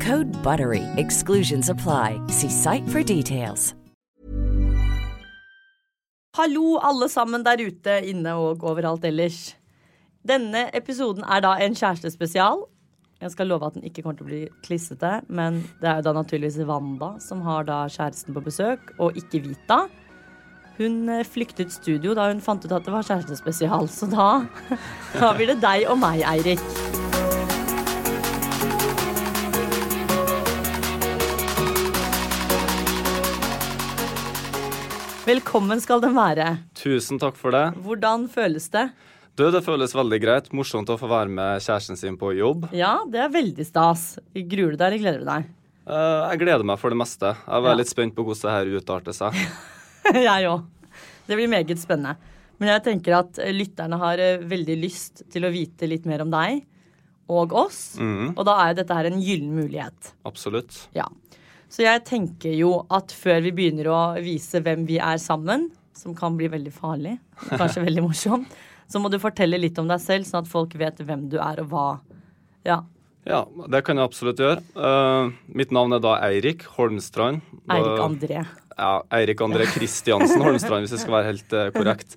Code BUTTERY. Exclusions apply. See site for details. Hallo, alle sammen der ute, inne og overalt ellers. Denne episoden er da en kjærestespesial. Jeg skal love at den ikke kommer til å bli klissete, men det er jo da naturligvis Wanda som har da kjæresten på besøk, og ikke Vita. Hun eh, flyktet studio da hun fant ut at det var kjærestespesial, så da, da blir det deg og meg, Eirik. Velkommen skal den være. Tusen takk for det. Hvordan føles det? Du, Det føles veldig greit. Morsomt å få være med kjæresten sin på jobb. Ja, det er veldig stas. Gruer du deg, eller gleder du deg? Uh, Jeg gleder meg for det meste. Jeg var Ja. litt spent på hvordan det her utarter seg. Jeg òg. Det blir meget spennende. Men jeg tenker at eh, lytterne har eh, veldig lyst til å vite litt mer om deg og oss. Mm. Og da er jo dette her en gyllen mulighet. absolutt. Ja. Så jeg tenker jo at før vi begynner å vise hvem vi er sammen, som kan bli veldig farlig, kanskje veldig morsomt, så må du fortelle litt om deg selv, sånn at folk vet hvem du er og hva. Ja. Ja, det kan jeg absolutt gjøre. Uh, mitt navn er da Eirik Holmstrand. Eirik Eh, André. Ja, Eirik André Kristiansen Holmstrand, hvis jeg skal være helt uh, korrekt.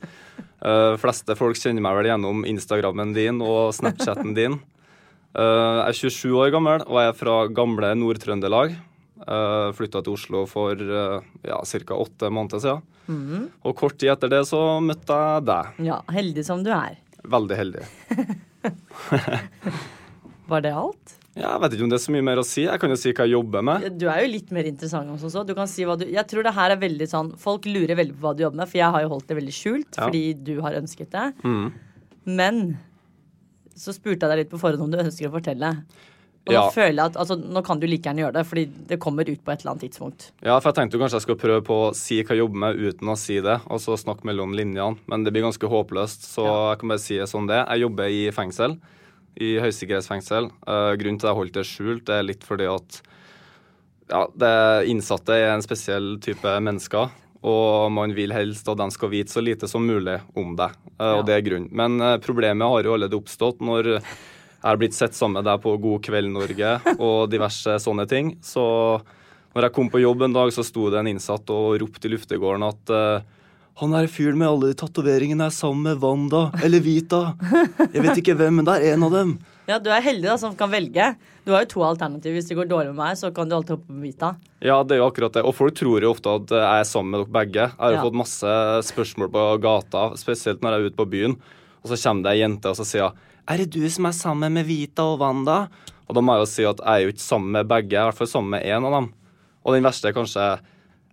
Uh, fleste folk kjenner meg vel gjennom Instagrammen din og Snapchatten din. Jeg er 27 år gammel og jeg er fra gamle Nord-Trøndelag. Uh, Flytta til Oslo for uh, ja, ca. åtte måneder siden. Mm. Og kort tid etter det så møtte jeg deg. Ja, heldig som du er. Veldig heldig. Var det alt? Ja, jeg vet ikke om det er så mye mer å si. Jeg kan jo si hva jeg jobber med. Du er jo litt mer interessant også. så Du kan si hva du Jeg tror det her er veldig sånn Folk lurer veldig på hva du jobber med, for jeg har jo holdt det veldig skjult Ja. fordi du har ønsket det. Mm. Men så spurte jeg deg litt på forhånd om du ønsker å fortelle. Og nå Ja. føler jeg at altså, Nå kan du like gjerne gjøre det, fordi det kommer ut på et eller annet tidspunkt. Ja, for jeg tenkte jo kanskje jeg skulle prøve på å si hva jeg jobber med uten å si det, og så snakke mellom linjene, men det blir ganske håpløst, så jeg kan bare si det sånn det. Jeg jobber i fengsel, i høysikkerhetsfengsel. Uh, grunnen til at jeg holdt det skjult, det er litt fordi at ja, det innsatte er en spesiell type mennesker, og man vil helst at de skal vite så lite som mulig om det, uh, og det er grunnen. Men uh, problemet har jo allerede oppstått når har blitt sett sammen med deg på God kveld Norge og diverse sånne ting. Så når jeg kom på jobb en dag, så sto det en innsatt og ropte i luftegården at eh, han er fyren med alle de tatoveringene er sammen med Wanda eller Vita. Jeg vet ikke hvem, men det er en av dem. Ja, Du er heldig da, som kan velge. Du har jo to alternativer. Hvis det går dårlig med meg, så kan du alltid hoppe på Vita. Ja, det er jo akkurat det. Og folk tror jo ofte at jeg er sammen med dere begge. Jeg har jo Ja. fått masse spørsmål på gata, spesielt når jeg er ute på byen. Og så kommer det ei jente og så sier hun, er det du som er sammen med Vita og Wanda? Og da må jeg jo si at jeg er jo ikke sammen med begge, i hvert fall sammen med én av dem. Og den verste er kanskje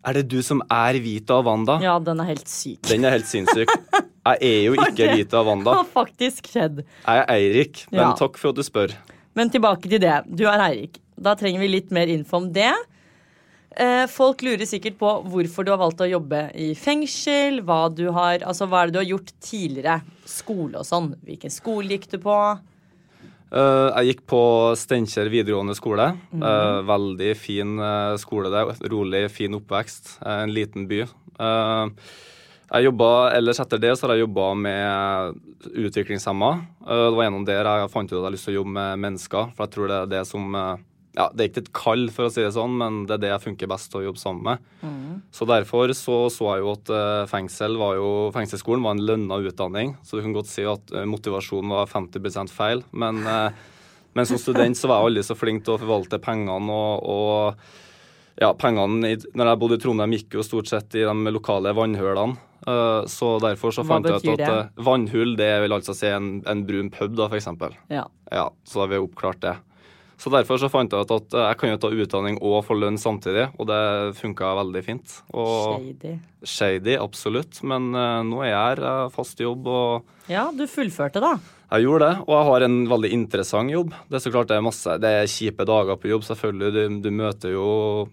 Er det du som er Vita og Wanda? Ja, den er helt syk. Den er helt sinnssyk. Jeg er jo ikke okay. Vita og Wanda. har faktisk skjedd. Jeg er Eirik, men Ja. takk for at du spør. Men tilbake til det. Du er Eirik. Da trenger vi litt mer info om det. Eh, folk lurer sikkert på hvorfor du har valgt å jobbe i fengsel. Hva, du har, altså, hva er det du har gjort tidligere? Skole og sånn. Hvilken skole gikk du på? Eh, jeg gikk på Steinkjer videregående skole. Eh, veldig fin skole der. Rolig, fin oppvekst. En liten by. Jeg jobba, ellers Etter det så har jeg jobba med utviklingshemma. Det var gjennom der jeg fant ut at jeg hadde lyst til å jobbe med mennesker. For jeg tror det er det som ja, Det er ikke et kall, for å si det sånn, men det er det jeg funker best til å jobbe sammen med. Så derfor så, så jeg jo at eh, fengsel var jo, fengselsskolen var en lønna utdanning. Så du kan godt si at eh, motivasjonen var 50% feil. Men, eh, men som student så var jeg aldri så flink til å forvalte pengene og, og ja, pengene i, når jeg bodde i Trondheim, gikk jo stort sett i de lokale vannhølene. Eh, så derfor så fant jeg ut at vannhull det vil altså si en, en brun pub, da, eksempel. Ja. Ja, så har vi oppklart det. Så derfor så fant jeg ut at eh, jeg kan jo ta utdanning og få lønn samtidig, og det funka veldig fint. Og Shady. shady, absolutt, men eh, nå er jeg her, jeg har fast jobb og Ja, du fullførte, da. jeg gjorde det, og jeg har en veldig interessant jobb. Det er så klart det er masse, det er kjipe dager på jobb, selvfølgelig. Du, du møter jo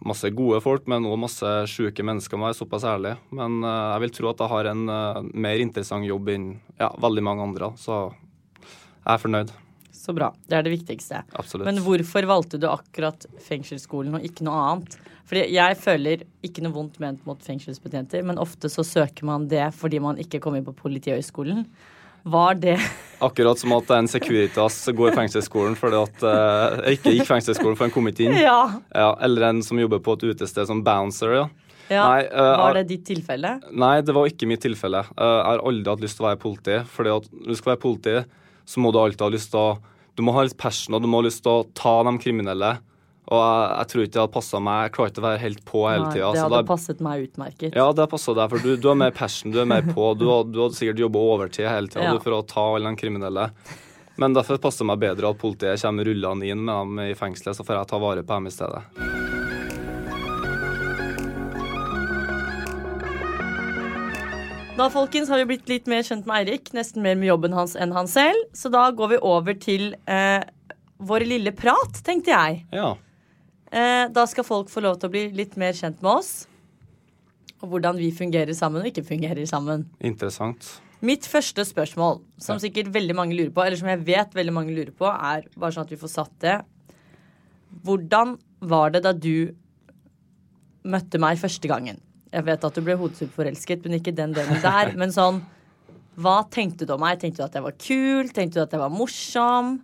masse gode folk, men også masse syke mennesker, må være såpass ærlig. Men uh, jeg vil tro at jeg har en uh, mer interessant jobb enn ja, veldig mange andre, så jeg er fornøyd. Så bra. Det er det viktigste. Absolutt. Men hvorfor valgte du akkurat fengselsskolen og ikke noe annet? Fordi jeg føler ikke noe vondt ment mot fengselsbetjenter, men ofte så søker man det fordi man ikke kom inn på Politihøgskolen. Var det Akkurat som at en Securitas går i fengselsskolen fordi at eh, ikke gikk fengselsskolen for en kom ikke inn. Ja. Ja, eller en som jobber på et utested som bouncer, ja. ja. Nei, uh, Var det ditt tilfelle? Nei, det var ikke mitt tilfelle. Uh, jeg har aldri hatt lyst til å være politi. fordi at du skal være politi, så må du alltid ha lyst til å Du må ha litt passion, og du må ha lyst til å ta de kriminelle. Og jeg, jeg tror ikke det hadde passa meg. Jeg klarer ikke å være helt på hele tida. det så hadde da- passet meg utmerket. Ja, det passa deg, for du, du har mer passion, du er mer på. Du, du hadde sikkert jobba overtid hele tida Ja. for å ta alle de kriminelle. Men derfor passer det meg bedre at politiet kommer rullende inn med dem i fengselet, så får jeg ta vare på dem i stedet. Da folkens, har vi blitt litt mer kjent med Eirik, nesten mer med jobben hans enn han selv. Så da går vi over til eh, vår lille prat, tenkte jeg. Ja. Eh, da skal folk få lov til å bli litt mer kjent med oss. Og hvordan vi fungerer sammen og ikke fungerer sammen. Interessant. Mitt første spørsmål, som sikkert veldig mange lurer på, eller som jeg vet veldig mange lurer på, er bare sånn at vi får satt det. Hvordan var det da du møtte meg første gangen? Jeg vet at du ble hodesuppforelsket, men ikke den delen der. Men sånn, hva tenkte du om meg? Tenkte du at jeg var kul? Tenkte du at jeg var morsom?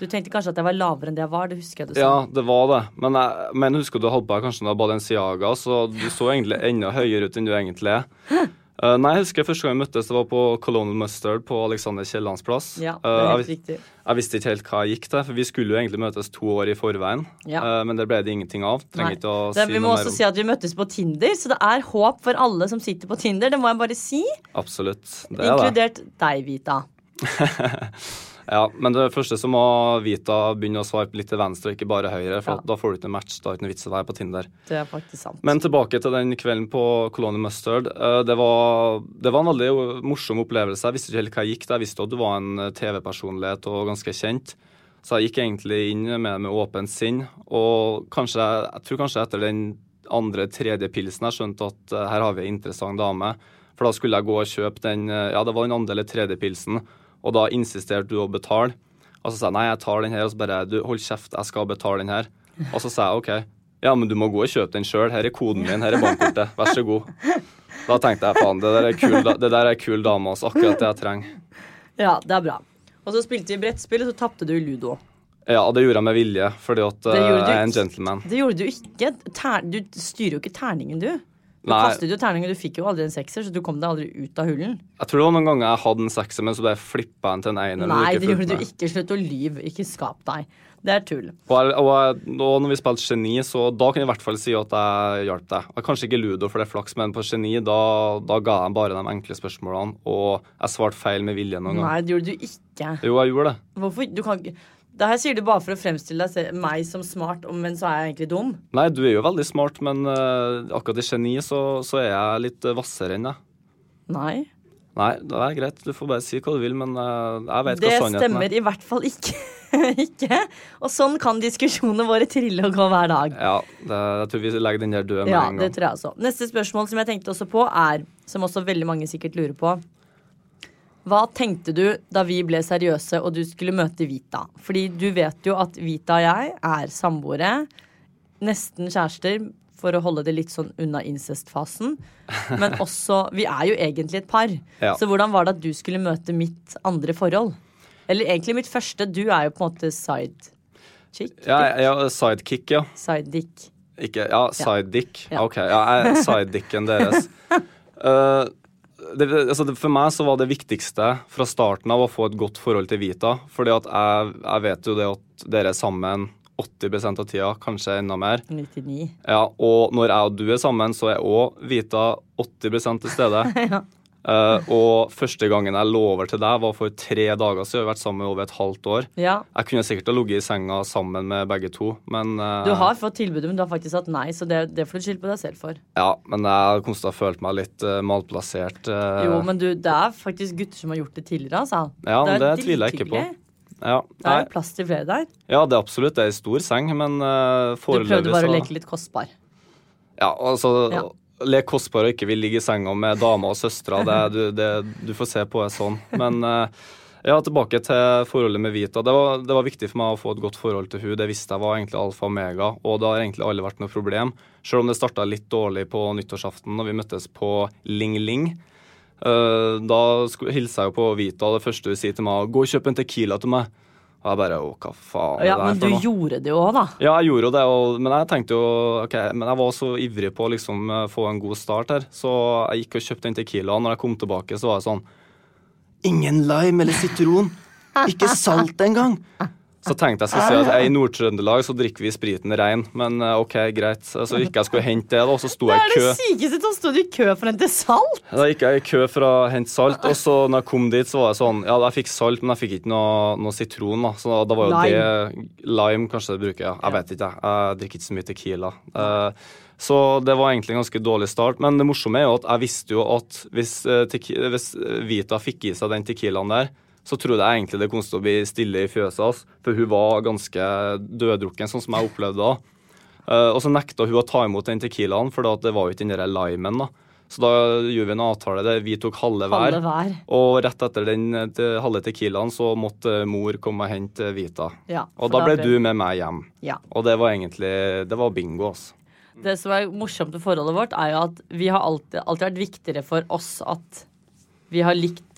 Du tenkte kanskje at jeg var lavere enn det jeg var? Det husker jeg du sa. Ja, det var det. Men jeg men husker du holdt på kanskje da Balenciaga, så du så egentlig enda høyere ut enn du egentlig er. Eh, nei, jeg husker første gang vi møttes, det var på Colonel Mustard på Alexander Kiellands plass. Ja, det Eh, er helt helt jeg, riktig. jeg visste ikke helt hva jeg gikk til, for vi skulle jo egentlig møtes to år i forveien. Ja. Uh, men det ble det ingenting av. Nei. Trenger ikke å Det, si vi må også om si at vi møttes på Tinder, så det er håp for alle som sitter på Tinder. Det må jeg bare si. Absolutt. Det det. Inkludert deg, Vita. Ja, men det første så må Vita begynne å svare litt til venstre, ikke bare høyre, for Ja. da får du ikke en match. Da er det ikke noe vits å være på Tinder. Det er faktisk sant. Men tilbake til den kvelden på Colony Mustard. Eh, Det var, det var en veldig morsom opplevelse. Jeg visste ikke helt hva jeg gikk til. Jeg visste at du var en eh, TV-personlighet og ganske kjent. Så jeg gikk egentlig inn med med åpent sinn. Og kanskje, jeg tror kanskje etter den andre, tredje pilsen jeg skjønte at eh, her har vi en interessant dame. For da skulle jeg gå og kjøpe den Ja, det var den andre eller tredje pilsen. Og da insisterte du å betale. Og så sa jeg nei, jeg tar den her. Og så bare du, hold kjeft, jeg skal betale den her. Og så sa jeg OK. Ja, men du må gå og kjøpe den sjøl. Her er koden min, her er bankkortet. Vær så god. Da tenkte jeg faen, det der er kul, det der er kul dame, altså. Akkurat det jeg trenger. Ja, det er bra. Og så spilte vi brettspill, og så tapte du i ludo. Ja, det gjorde jeg med vilje, fordi at eh, jeg er en gentleman. Det gjorde du ikke. Ter du styrer jo ikke terningen, du. Du Nei. kastet jo terninger, du fikk jo aldri en sekser, så du kom deg aldri ut av hullen. Jeg tror det var noen ganger jeg hadde en sekser, men så bare flippa jeg til en einer. Nei, det gjorde du ikke. Slutt å lyve. Ikke skap deg. Det er tull. Og, jeg, og, jeg, og når vi spilte Geni, så da kan jeg i hvert fall si at jeg hjalp deg. Og Kanskje ikke Ludo, for det er flaks, men på Geni da, da ga jeg bare de enkle spørsmålene, og jeg svarte feil med vilje noen ganger. Nei, det gjorde du ikke. Jo, jeg gjorde det. Hvorfor? Du kan ikke Det her sier du bare for å fremstille deg meg som smart, men så er jeg egentlig dum. Nei, du er jo veldig smart, men uh, akkurat i Geni så, så er jeg litt eh, hvassere enn deg. Nei. Nei, det er greit. Du får bare si hva du vil, men uh, jeg vet Det hva sannheten stemmer er. i hvert fall ikke. ikke. Og sånn kan diskusjonene våre trille og gå hver dag. Ja, det, jeg tror vi legger den der død med Ja, en det tror jeg også. Neste spørsmål som jeg tenkte også på, er, som også veldig mange sikkert lurer på Hva tenkte du da vi ble seriøse og du skulle møte Vita? Fordi du vet jo at Vita og jeg er samboere. Nesten kjærester, for å holde det litt sånn unna incest-fasen. Men også Vi er jo egentlig et par. Ja. Så hvordan var det at du skulle møte mitt andre forhold? Eller egentlig mitt første. Du er jo på en måte side chick. Ja, ja, sidekick, ja. Side dick. Ikke, ja, sidedick. Ja. OK, ja, jeg er sidedicken deres. Eh, det, altså for meg så var det viktigste fra starten av å få et godt forhold til Vita. fordi at jeg, jeg vet jo det at dere er sammen 80% av tida, kanskje enda mer. 99. Ja, Og når jeg og du er sammen, så er òg Vita 80 til stede. Ja. Eh, og første gangen jeg lå over til deg, var for tre dager siden. Vi har vært sammen over et halvt år. Ja. Jeg kunne sikkert ha ligget i senga sammen med begge to, men uh, Du har fått tilbudet, men du har faktisk sagt nei, så det, det får du skylde på deg selv for. Ja, men jeg har konstant følt meg litt uh, malplassert. Jo, men du, det er faktisk gutter som har gjort det tidligere, altså. Ja, det, det tviler jeg ikke på. ja, Det er jo plass til flere der. ja, det er absolutt det er en stor seng, men uh, Du prøvde bare å leke litt kostbar. Ja, altså Ja. Lek kostbar og ikke vil ligge i senga med dama og søstera. Du, du får se på det sånn. Men eh, ja, tilbake til forholdet med Vita. Det var, det var viktig for meg å få et godt forhold til hun. Det visste jeg var egentlig alfa og omega, og det har egentlig aldri vært noe problem. Selv om det starta litt dårlig på nyttårsaften når vi møttes på Ling Ling. Eh, da hilser jeg jo på Vita, og det første hun sier til meg, 'Gå og kjøp en Tequila til meg'. Og jeg bare Å, hva faen Ja, men du noe? gjorde det jo òg, da. Ja, jeg gjorde det, og, men jeg tenkte jo ok, Men jeg var så ivrig på å liksom eh, få en god start her, så jeg gikk og kjøpte den Tequilaen. Når jeg kom tilbake, så var det sånn Ingen lime eller sitron. Ikke salt engang. Så tenkte jeg skulle si at jeg, i Nord-Trøndelag så drikker vi spriten rein, men eh, OK, greit. Så gikk jeg skulle hente det, da, og så sto jeg i kø. det er det sykeste som stod i kø for å hente salt! Da gikk jeg i kø for å hente salt, og så når jeg kom dit, så var det sånn Ja, jeg fikk salt, men jeg fikk ikke noe, noe sitron, da. Så da var jo det Lime, kanskje det bruker, ja. Jeg vet ikke, jeg. Jeg drikker ikke så mye Tequila. Eh, så det var egentlig en ganske dårlig start. Men det morsomme er jo at jeg visste jo at hvis, eh, hvis Vita fikk i seg den Tequilaen der, så trodde jeg egentlig det kom til å bli stille i fjøset hans, for hun var ganske døddrukken, sånn som jeg opplevde da. Uh, og så nekta hun å ta imot den Tequilaen, for det var jo ikke den der limen, da. Så da gjorde vi en avtale der vi tok halve hver. Og rett etter den eh, halve Tequilaen så måtte mor komme og hente Vita. Ja, og da ble ble- du med meg hjem. Ja. Og det var egentlig Det var bingo, altså. Det som er morsomt med forholdet vårt, er jo at vi har alltid, alltid vært viktigere for oss at vi har likt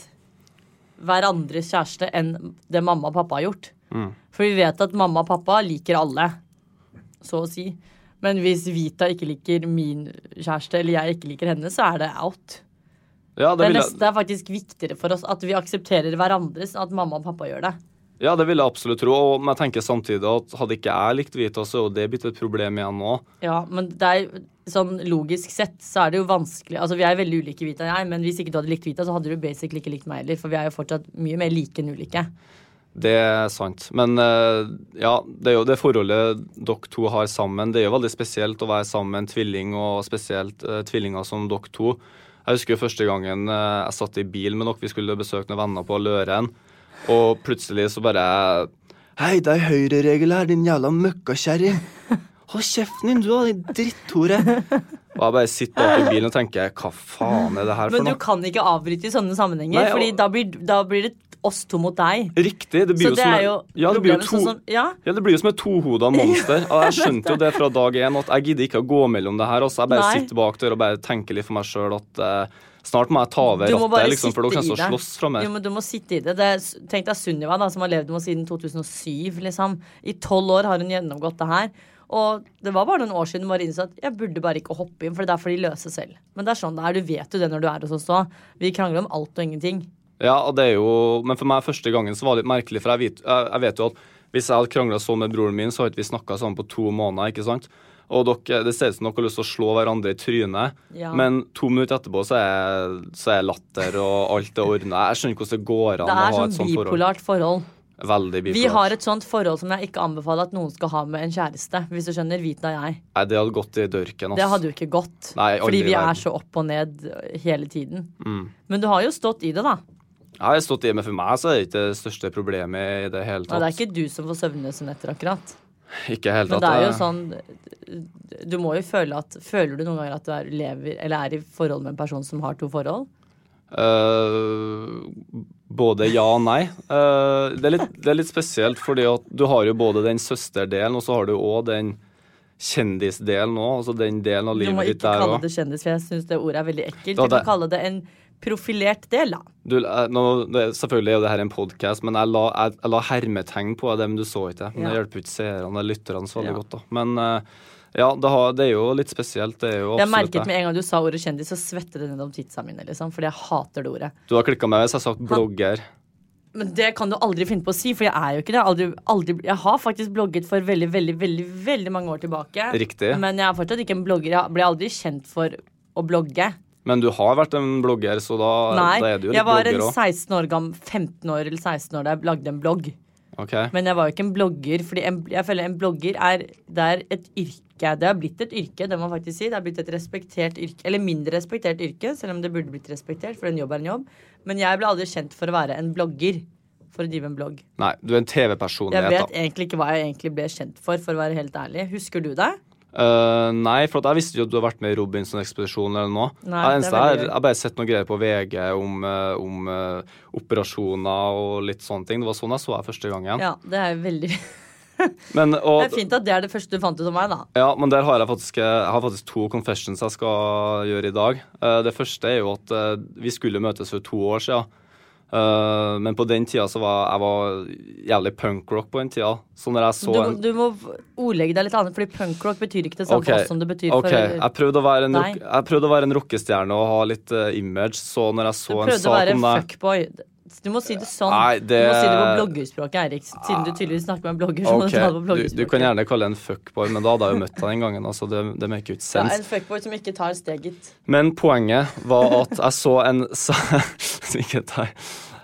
hverandres kjæreste enn det mamma og pappa har gjort. For vi vet at mamma og pappa liker alle, så å si. Men hvis Vita ikke liker min kjæreste, eller jeg ikke liker henne, så er det out. Ja, Det det ville, det er faktisk viktigere for oss at vi aksepterer hverandres enn at mamma og pappa gjør det. ja, det vil jeg absolutt tro. Og men jeg tenker samtidig at hadde ikke jeg likt Vita, så er jo det blitt et problem igjen nå. Ja, men det er sånn logisk sett så er det jo vanskelig Altså vi er veldig ulike, Vita og jeg, men hvis ikke du hadde likt Vita, så hadde du basically ikke likt meg heller, for vi er jo fortsatt mye mer like enn ulike. Det er sant. Men eh, ja, det er jo det forholdet dere to har sammen. Det er jo veldig spesielt å være sammen med en tvilling, og spesielt eh, tvillinger som dere to. Jeg husker jo første gangen eh, jeg satt i bil med dere, vi skulle besøke noen venner på Løren, og plutselig så bare Hei, det er høyreregel her, din jævla møkkakjerring. Hold kjeften din, du, da, din dritthore. Og jeg bare sitter bak i bilen og tenker hva faen er det her for noe? Men du noe? kan ikke avbryte i sånne sammenhenger, Nei, og- Fordi da blir, da blir det oss to mot deg. Riktig. Det blir Så jo det som er jo ja, det blir jo to, Sånn som, ja, Ja, det blir jo som et tohoda monster. Og jeg skjønte jo det fra dag én at jeg gidder ikke å gå mellom det her. Altså. Jeg bare Nei. sitter bak der og bare tenker litt for meg sjøl at uh, snart må jeg ta over du må bare rattet, liksom, for dere kommer i til å slåss fra meg. Jo, men du må sitte i det. det tenk deg Sunniva, da, som har levd med oss siden 2007. Liksom. I tolv år har hun gjennomgått det her. Og det var bare noen år siden bare innså at jeg burde bare ikke hoppe inn, for det er for de løse selv. Men det er sånn det er. Du vet jo det når du er hos oss òg. Vi krangler om alt og ingenting. Ja, og det er jo, Men for meg første gangen så var det litt merkelig, for jeg vet, jeg, vet jo at hvis jeg hadde krangla sånn med broren min, så hadde ikke vi snakka sammen på to måneder. ikke sant? Og dere, Det ser ut som dere har lyst til å slå hverandre i trynet, Ja. men to minutter etterpå så er, så er latter og alt er ordna. Jeg skjønner ikke hvordan det går an Det å er ha sånn et sånt forhold. bipolart forhold. Veldig bipolart. Vi har et sånt forhold som jeg ikke anbefaler at noen skal ha med en kjæreste. Hvis du skjønner, Vita og jeg. Nei, det hadde gått i dørken. ass. Det hadde jo ikke gått. Nei, fordi vi er så opp og ned hele tiden. Mm. Men du har jo stått i det, da. Jeg har stått i, men for meg så er det ikke det største problemet i det hele tatt. tatt. det er ikke du som får søvnløse netter, akkurat. Ikke helt Men det er jo sånn Du må jo føle at Føler du noen ganger at du er, lever eller er i forhold med en person som har to forhold? Eh, både ja og nei. Eh, det, er litt, det er litt spesielt, fordi at du har jo både den søsterdelen, og så har du òg den kjendisdelen òg. Altså den delen av livet ditt der. Du må ikke kalle det kjendis, for jeg syns det ordet er veldig ekkelt. Du kan kalle det en profilert del, da. Du, eh, nå, selvfølgelig er jo det her en podkast, men jeg la, jeg, jeg la hermetegn på det, men du så ikke det. Men det hjelper ikke seerne eller lytterne så veldig Ja. godt, da. Men eh, ja, det, har, det er jo litt spesielt. Det er jo Jeg merket med en gang du sa ordet kjendis, så svettet det nedover titsa mine, liksom. Fordi jeg hater det ordet. Du har klikka meg hvis jeg har sagt blogger. Men det kan du aldri finne på å si, for jeg er jo ikke det. Jeg, aldri, aldri, jeg har faktisk blogget for veldig, veldig, veldig veldig mange år tilbake. Riktig. Men jeg er fortsatt ikke en blogger. Jeg ble aldri kjent for å blogge. Men du har vært en blogger, så da, Nei, da er du jo litt jeg var en blogger òg. 16 år gammel, 15 år eller 16 år da jeg lagde en blogg. Okay. Men jeg var jo ikke en blogger, fordi en, jeg føler en blogger er, det er et yrke. Det har blitt et yrke, det må man faktisk si. Det har blitt et respektert yrke, eller mindre respektert yrke, selv om det burde blitt respektert, for en jobb er en jobb. Men jeg ble aldri kjent for å være en blogger. For å drive en blogg. Nei, du er en Jeg TV-personlighet, vet egentlig ikke hva jeg egentlig ble kjent for, for å være helt ærlig. Husker du det? Eh, nei, for jeg visste jo at du har vært med i Robinson-ekspedisjonen eller noe. Nei, det eneste er, jeg har bare sett noen greier på VG om, eh, om uh, operasjoner og litt sånne ting. Det var sånn jeg så deg første gangen. Ja, det er veldig Men, og, Det er fint at det er det første du fant ut om meg, da. Ja, men der har jeg faktisk, jeg har faktisk to confessions jeg skal gjøre i dag. Det første er jo at vi skulle møtes for to år siden. Eh, men på den tida så var jeg var jævlig punkrock på den tida. Så når jeg så Du, en du må ordlegge deg litt annet, fordi punkrock betyr ikke det samme okay. som det betyr for jeg prøvde å være en, rock, jeg prøvde å være en rockestjerne og ha litt uh, image, så når jeg så en sak om deg Du prøvde å være en fuckboy. Du må si det sånn. Nei, det- Du må si det på bloggerspråket, Eirik. Siden du tydeligvis snakker med en blogger. Så må du ta det på du, du kan gjerne kalle det en fuckboy, men da hadde jeg jo møtt deg den gangen. Altså det, det make ut ja, en fuckboy som ikke tar steget. Men poenget var at jeg så en Ikke tar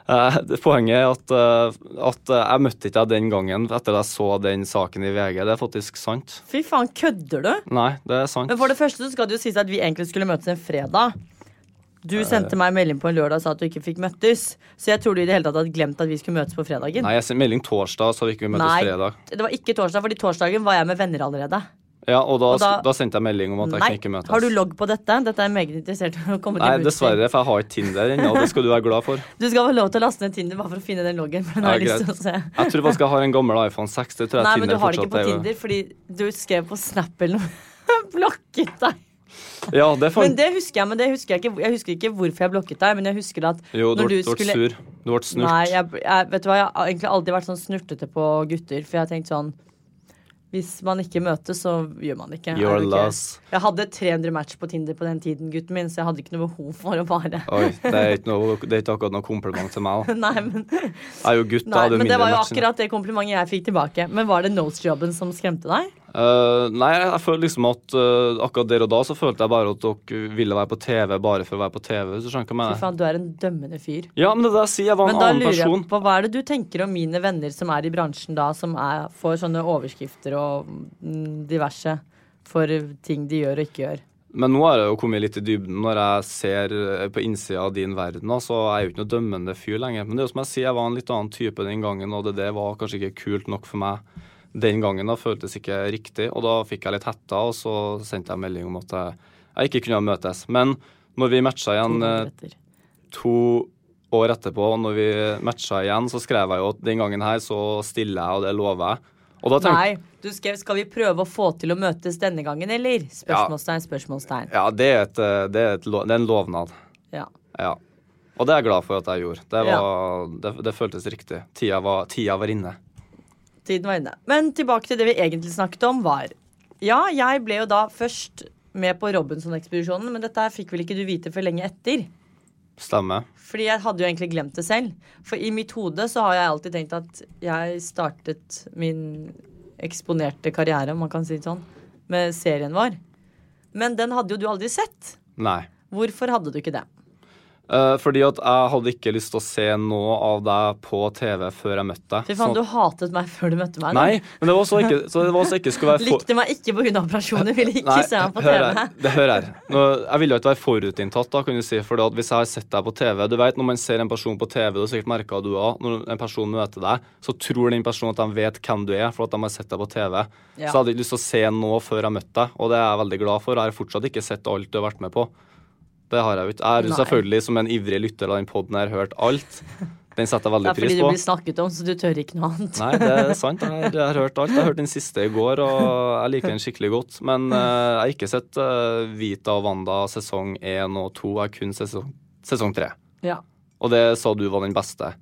Uh, Poenget er at, uh, at uh, jeg møtte ikke deg den gangen etter at jeg så den saken i VG. Det er faktisk sant. Fy faen, kødder du? Nei, det er sant. Men for det første så skal det jo sies at vi egentlig skulle møtes en fredag. Du sendte meg melding på en lørdag og sa at du ikke fikk møttes. Så jeg tror du i det hele tatt hadde glemt at vi skulle møtes på fredagen. Nei, jeg sendte melding torsdag, så vi ikke møttes Nei, fredag. det var ikke torsdag, fordi torsdagen var jeg med venner allerede. Ja, og da, Og da- da sendte jeg melding om at jeg Nei, kan ikke møtes. Har du logg på dette? Dette er jeg meget interessert i å komme Nei, til bunns i. dessverre, for jeg har ikke Tinder ennå, det skal du være glad for. Du skal få lov til å laste ned Tinder bare for å finne den loggen. For den Ja, har jeg lyst til å se. Jeg tror faktisk jeg har en gammel iPhone 6. Det tror jeg Nei, men du Tinder har det ikke fortsatt på er Tinder fordi du skrev på Snap eller noe. Blokket deg. Ja, det Men det husker jeg, men det husker jeg ikke. Jeg husker ikke hvorfor jeg blokket deg, men jeg husker at Jo, du når ble skulle sur. Du ble snurt. Nei, jeg, jeg, vet du hva, jeg har egentlig aldri vært sånn snurtete på gutter. For jeg har tenkt sånn Hvis man ikke møtes, så gjør man ikke. You're du. Jeg hadde 300 match på Tinder på den tiden, gutten min, så jeg hadde ikke noe behov for å bare Oi, det er ikke, noe, det er ikke akkurat noe kompliment til meg. da. Nei, men, Jeg er jo gutt, nei, jo men det var jo matchen. akkurat det komplimentet jeg fikk tilbake. Men var det nose-jobben som skremte deg? Eh, nei, jeg føler liksom at uh, akkurat der og da så følte jeg bare at dere ville være på TV bare for å være på TV. Hvis du skjønner hva jeg Fy faen, du er en dømmende fyr. Ja, men det der sier. Jeg var Men en da lurer jeg på hva er det du tenker om mine venner som er i bransjen da, som er, får sånne overskrifter og mm, diverse for ting de gjør og ikke gjør? Men nå har jeg jo kommet litt i dybden når jeg ser eh, på innsida av din verden. så er jeg jo ikke noe dømmende fyr lenger. Men det er jo som jeg sier, jeg var en litt annen type den gangen, og det, det var kanskje ikke kult nok for meg den gangen. da føltes ikke riktig, og da fikk jeg litt hetta, og så sendte jeg melding om at jeg, jeg ikke kunne møtes. Men når vi matcha igjen to, to år etterpå, når vi matcha igjen, så skrev jeg jo at den gangen her så stiller jeg, og det lover jeg. Og da tenkte Nei, du skrev 'skal vi prøve å få til å møtes denne gangen', eller? Spørsmålstegn, spørsmålstegn. Ja, det er, et, eh, det er, et, det er en lovnad. Ja. Ja. Og det er jeg glad for at jeg gjorde. Det, Ja. det, det føltes riktig. Tida var, tida var inne. Tiden var inne. Men tilbake til det vi egentlig snakket om, var Ja, jeg ble jo da først med på Robinson-ekspedisjonen, men dette her fikk vel ikke du vite før lenge etter. Stemmer. Fordi jeg hadde jo egentlig glemt det selv. For i mitt hode så har jeg alltid tenkt at jeg startet min eksponerte karriere, om man kan si det sånn, med serien vår. Men den hadde jo du aldri sett. Nei. Hvorfor hadde du ikke det? Eh, fordi at jeg hadde ikke lyst til å se noe av deg på TV før jeg møtte deg. Fy faen, Sånn du hatet meg før du møtte meg. da. Nei, men det var så ikke, så det var så ikke skulle være for... Likte meg ikke pga. operasjonen, ville ikke Nei, se meg på TV. her. Det hør her. Nå, jeg ville jo ikke være forutinntatt, da, kan du si. For at hvis jeg har sett deg på TV Du vet når man ser en person på TV, du har sikkert merka du òg, når en person møter deg, så tror den personen at de vet hvem du er, for at de har sett deg på TV. Ja. Så jeg hadde ikke lyst til å se noe før jeg møtte deg, og det er jeg veldig glad for. Jeg har fortsatt ikke sett alt du har vært med på. Det har jeg jo ikke. Jeg har Nei. selvfølgelig som en ivrig lytter av den poden her hørt alt. Den setter jeg veldig pris på. Det er fordi du blir snakket om, så du tør ikke noe annet. Nei, det er sant. Jeg har, jeg har hørt alt. Jeg har hørt den siste i går, og jeg liker den skikkelig godt. Men uh, jeg har ikke sett uh, Vita og Wanda sesong én og to. Jeg har kun sesong, sesong tre. Ja. Og det sa du var den beste.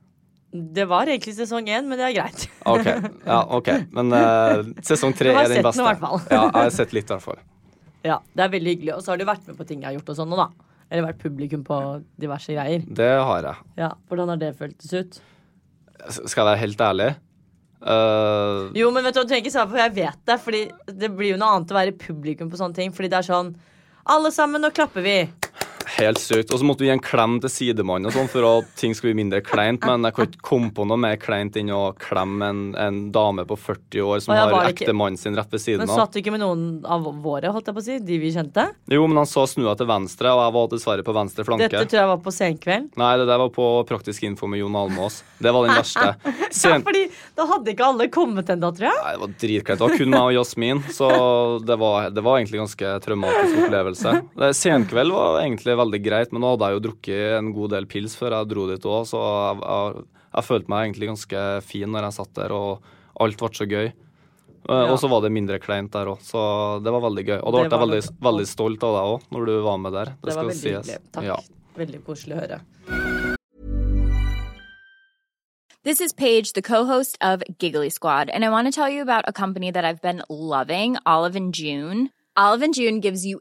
Det var egentlig sesong én, men det er greit. OK. Ja, ok. Men uh, sesong tre Du har er den beste. i hvert fall. ja, jeg har sett litt, i hvert fall. Ja, Det er veldig hyggelig. Og så har du vært med på ting jeg har gjort og sånn nå, da. Eller vært publikum på diverse greier. Det har jeg. Ja, Hvordan har det føltes ut? Skal jeg være helt ærlig? Uh... Jo, men vet du, du trenger ikke svare på, jeg vet det. Fordi det blir jo noe annet å være publikum på sånne ting. Fordi det er sånn Alle sammen, nå klapper vi. Helt sykt. Og så måtte vi gi en klem til sidemannen og sånn for at ting skulle bli mindre kleint. Men jeg kan ikke komme på noe mer kleint enn å klemme en, en dame på 40 år som har ikke- ektemannen sin rett ved siden Men satt du ikke med noen av våre, holdt jeg på å si? De vi kjente? Jo, men han sa snu deg til venstre, og jeg var dessverre på venstre flanke. Dette tror jeg var på senkveld. Nei, det der var på Praktisk info med Jon Almås. Det var den verste. Ja, fordi da hadde ikke alle kommet ennå, tror jeg. Nei, det var dritkleint. Det var kun meg og Jasmin, så det var, det var egentlig ganske traumatisk opplevelse. Senkveld var egentlig veldig greit, men nå hadde jeg jo drukket en god del pils før jeg dro dit òg, så jeg, jeg, jeg følte meg egentlig ganske fin når jeg satt der, og alt ble så gøy. Ja. Og så var det mindre kleint der òg, så det var veldig gøy. Og da ble jeg veldig, veldig stolt av deg òg, når du var med der. Det, Det var veldig sies. hyggelig. Takk. Ja. Veldig koselig å høre. This is Paige, the co-host of Giggly Squad, and I want to tell you about a company that I've been loving, Olive and June. Olive and June gives you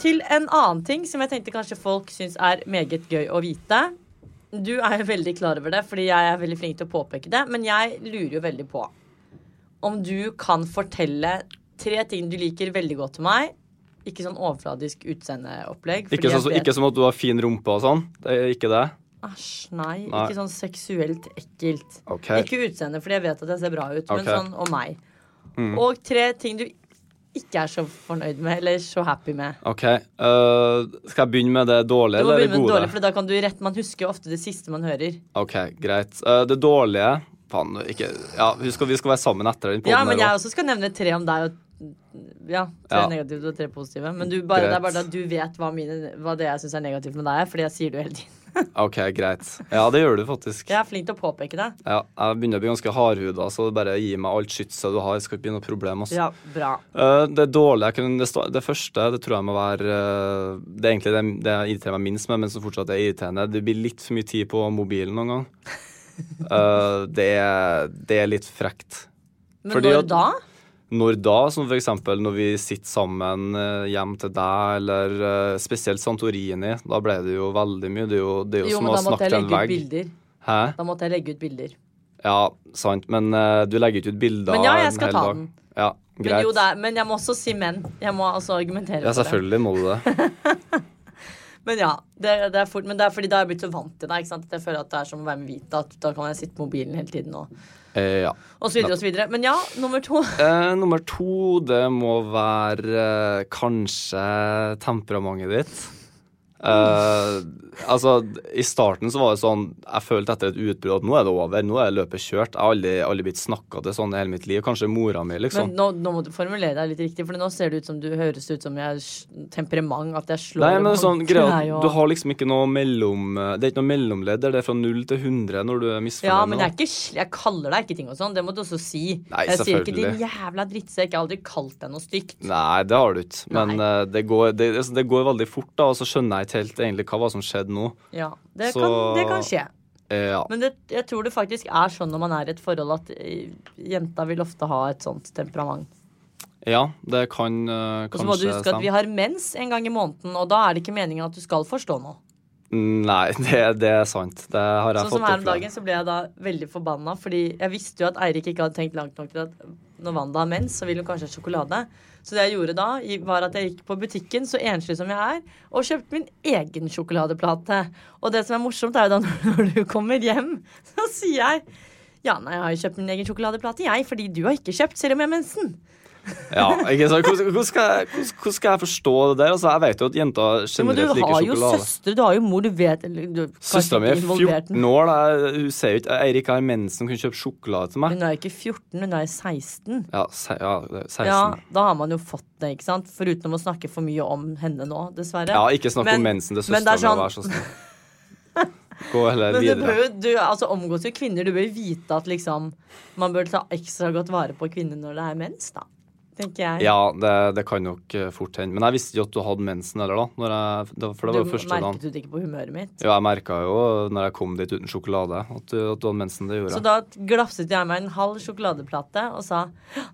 Til en annen ting som jeg tenkte kanskje folk syns er meget gøy å vite. Du er jo veldig klar over det, fordi jeg er veldig flink til å påpeke det. Men jeg lurer jo veldig på om du kan fortelle tre ting du liker veldig godt til meg. Ikke sånn overfladisk utseendeopplegg. Ikke, sånn, ikke som at du har fin rumpe og sånn. Det er ikke det. Æsj, nei, Nei. Ikke sånn seksuelt ekkelt. Okay. Ikke utseende, fordi jeg vet at jeg ser bra ut, men Mm. sånn og meg. Og tre ting du ikke er så fornøyd med, eller så happy med. Ok, uh, Skal jeg begynne med det dårlige Du må begynne med det dårlige, for da kan du rett, Man husker ofte det siste man hører. Ok, Greit. Uh, det dårlige Faen, ikke Ja, vi skal, vi skal være sammen etter den Ja, men jeg også. skal nevne tre om deg. Og, ja, tre Ja. negative og tre positive. Men du, bare, det er bare at du vet hva, mine, hva det jeg syns er negativt med deg er, fordi jeg sier det jo hele tiden. Ok, greit. Ja, det gjør du faktisk. Jeg er flink til å påpeke det. Ja, jeg begynner å bli ganske hardhuda, så bare gi meg alt skytset du har. Jeg skal ikke bli noe problem. Altså. Ja, bra. Uh, det dårlige kunne, det, det første det tror jeg må være uh, Det er egentlig det, det jeg irriterer meg minst med, men som fortsatt er irriterende. Det blir litt for mye tid på mobilen noen gang. Uh, det, det er litt frekt. Men Fordi når at- da? Når da, som eksempel når vi sitter sammen eh, hjem til deg, eller eh, spesielt Santorini, da ble det jo veldig mye. Det er jo, det er jo, Jo, som å da snakke til en vegg. Hæ? Da måtte jeg legge ut bilder. Ja, sant, men uh, du legger ikke ut bilder Men ja, jeg skal ta dag. den. Ja, greit. Men, jo, er, men jeg må også si men. Jeg må altså argumentere ja, for det. Ja, selvfølgelig må du det. Men ja, det, det er fort, men det er fordi da har jeg blitt så vant til det. ikke sant? At jeg føler at det er som å være med Vita. At da kan jeg sitte på mobilen hele tiden og, Eh, ja. og så videre og så videre. Men ja, nummer to. Eh, nummer to, det må være eh, kanskje temperamentet ditt. Eh, altså, I starten så var det sånn Jeg følte etter et utbrudd at nå er det over. Nå er løpet kjørt. Jeg har aldri, aldri blitt snakka til sånn i hele mitt liv. Kanskje mora mi, liksom. Men nå, nå må du formulere deg litt riktig, for nå ser det ut som du høres ut som jeg er temperament. At jeg slår Nei, men det er sånn, greia, Du har liksom ikke noe mellom Det er ikke noe mellomledd. Det er fra null til 100 når du er misfornøyd. Ja, men jeg, ikke, jeg kaller deg ikke ting og sånn. Det må du også si. Nei, jeg sier ikke 'din jævla drittsekk'. Jeg har aldri kalt deg noe stygt. Nei, det har du ikke. Men eh, det, går, det, altså, det går veldig fort, da, og så skjønner jeg helt egentlig hva var som skjedde nå. Ja, det, Så- kan, det kan skje. Eh, ja. Men det, jeg tror det faktisk er sånn når man er i et forhold at eh, jenta vil ofte ha et sånt temperament. ja, det kan uh, Og så må du kanskje huske at vi har mens en gang i måneden, og da er det ikke meningen at du skal forstå noe. Nei, det, det er sant. Det har jeg Sånn som her om dagen så ble jeg da veldig forbanna, fordi jeg visste jo at Eirik ikke hadde tenkt langt nok til at når Wanda har mens, så vil hun kanskje ha sjokolade. Så det jeg gjorde da, var at jeg gikk på butikken, så enslig som jeg er, og kjøpte min egen sjokoladeplate. Og det som er morsomt, er jo da når du kommer hjem, så sier jeg ja, nei, jeg har jo kjøpt min egen sjokoladeplate, jeg, fordi du har ikke kjøpt, selv om jeg har mensen. Ja, ikke sant? Hvordan, hvordan, skal jeg, hvordan, hvordan skal jeg forstå det der? Altså, jeg vet jo at jenter Men du generelt liker har jo sjokolade. søster, du har jo mor, du vet eller, du, Søstera mi er 14 år. Da. Hun ser jo ikke Eirik har mensen, kunne kjøpe sjokolade til meg. Hun er ikke 14, hun er 16. Ja, se, ja er 16. Ja, da har man jo fått det, ikke sant? Foruten å snakke for mye om henne nå, dessverre. Ja, ikke snakk om mensen til men det er søstera mi, sånn- vær så snill. Gå heller Men du bør videre. du altså, omgås jo kvinner. Du bør vite at liksom man bør ta ekstra godt vare på kvinner når det er mens, da. Tenker jeg. Ja, det, det kan nok eh, fort hende. Men jeg visste ikke at du hadde mensen heller, da. Når jeg, for det var jo du første dagen. merket det ikke på humøret mitt. Jo, jeg merka jo når jeg kom dit uten sjokolade, at du, at du hadde mensen. Det gjorde jeg. Så da glafset jeg meg en halv sjokoladeplate og sa